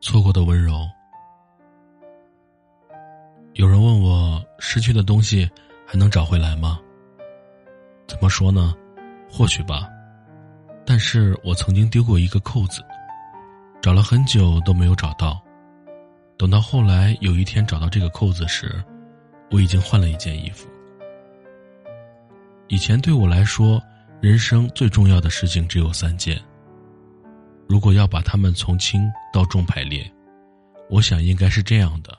错过的温柔。有人问我，失去的东西还能找回来吗？怎么说呢？或许吧。但是我曾经丢过一个扣子，找了很久都没有找到。等到后来有一天找到这个扣子时，我已经换了一件衣服。以前对我来说，人生最重要的事情只有三件。如果要把它们从轻到重排列，我想应该是这样的：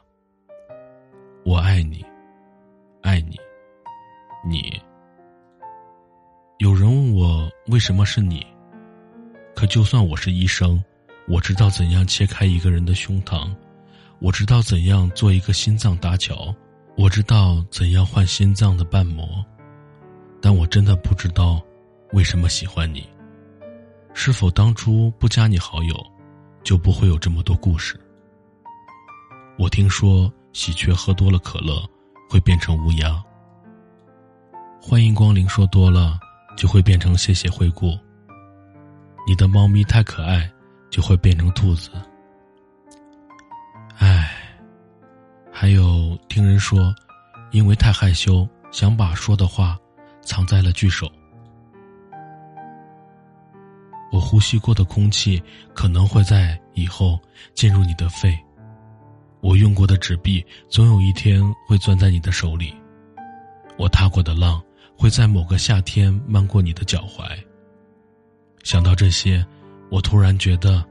我爱你，爱你，你。有人问我为什么是你，可就算我是医生，我知道怎样切开一个人的胸膛，我知道怎样做一个心脏搭桥，我知道怎样换心脏的瓣膜，但我真的不知道为什么喜欢你。是否当初不加你好友，就不会有这么多故事？我听说喜鹊喝多了可乐会变成乌鸦。欢迎光临，说多了就会变成谢谢惠顾。你的猫咪太可爱，就会变成兔子。唉，还有听人说，因为太害羞，想把说的话藏在了句首。我呼吸过的空气可能会在以后进入你的肺。我用过的纸币总有一天会攥在你的手里。我踏过的浪会在某个夏天漫过你的脚踝。想到这些，我突然觉得，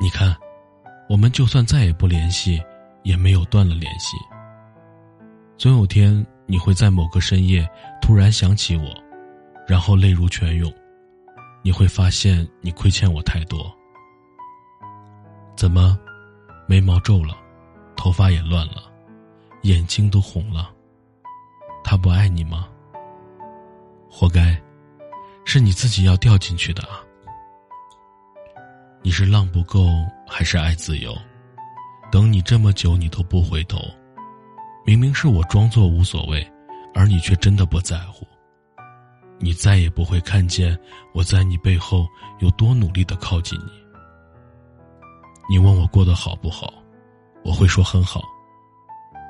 你看，我们就算再也不联系，也没有断了联系。总有天你会在某个深夜突然想起我，然后泪如泉涌。你会发现你亏欠我太多。怎么，眉毛皱了，头发也乱了，眼睛都红了。他不爱你吗？活该，是你自己要掉进去的啊。你是浪不够，还是爱自由？等你这么久，你都不回头，明明是我装作无所谓，而你却真的不在乎。你再也不会看见我在你背后有多努力的靠近你。你问我过得好不好，我会说很好，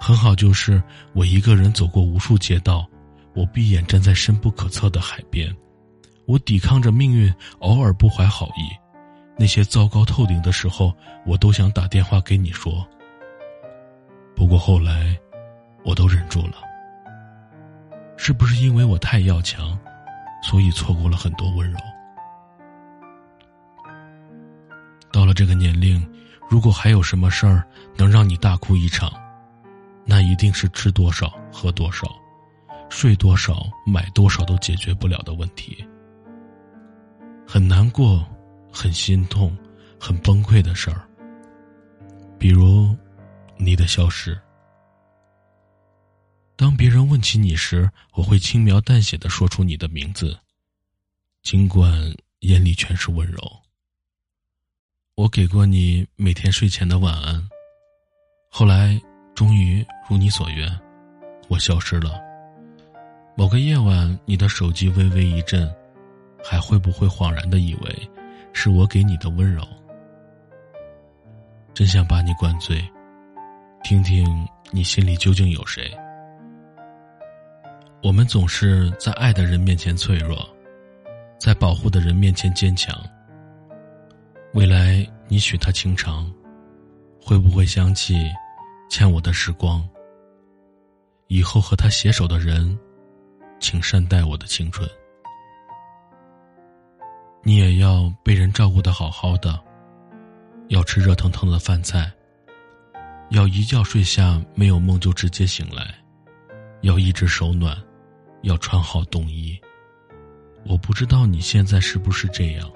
很好就是我一个人走过无数街道，我闭眼站在深不可测的海边，我抵抗着命运偶尔不怀好意，那些糟糕透顶的时候，我都想打电话给你说。不过后来，我都忍住了。是不是因为我太要强？所以错过了很多温柔。到了这个年龄，如果还有什么事儿能让你大哭一场，那一定是吃多少、喝多少、睡多少、买多少都解决不了的问题。很难过、很心痛、很崩溃的事儿，比如你的消失。当别人问起你时，我会轻描淡写的说出你的名字，尽管眼里全是温柔。我给过你每天睡前的晚安，后来终于如你所愿，我消失了。某个夜晚，你的手机微微一震，还会不会恍然的以为是我给你的温柔？真想把你灌醉，听听你心里究竟有谁。我们总是在爱的人面前脆弱，在保护的人面前坚强。未来你许他情长，会不会想起欠我的时光？以后和他携手的人，请善待我的青春。你也要被人照顾的好好的，要吃热腾腾的饭菜，要一觉睡下没有梦就直接醒来，要一直手暖。要穿好冬衣。我不知道你现在是不是这样，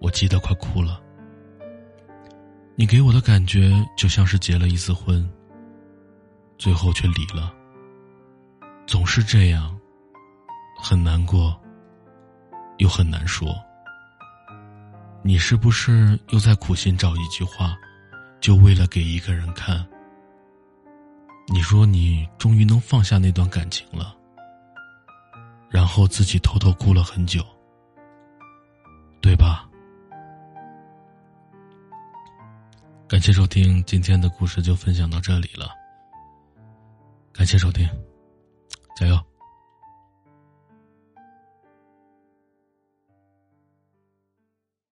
我急得快哭了。你给我的感觉就像是结了一次婚，最后却离了。总是这样，很难过，又很难说。你是不是又在苦心找一句话，就为了给一个人看？你说你终于能放下那段感情了。然后自己偷偷哭了很久，对吧？感谢收听，今天的故事就分享到这里了。感谢收听，加油！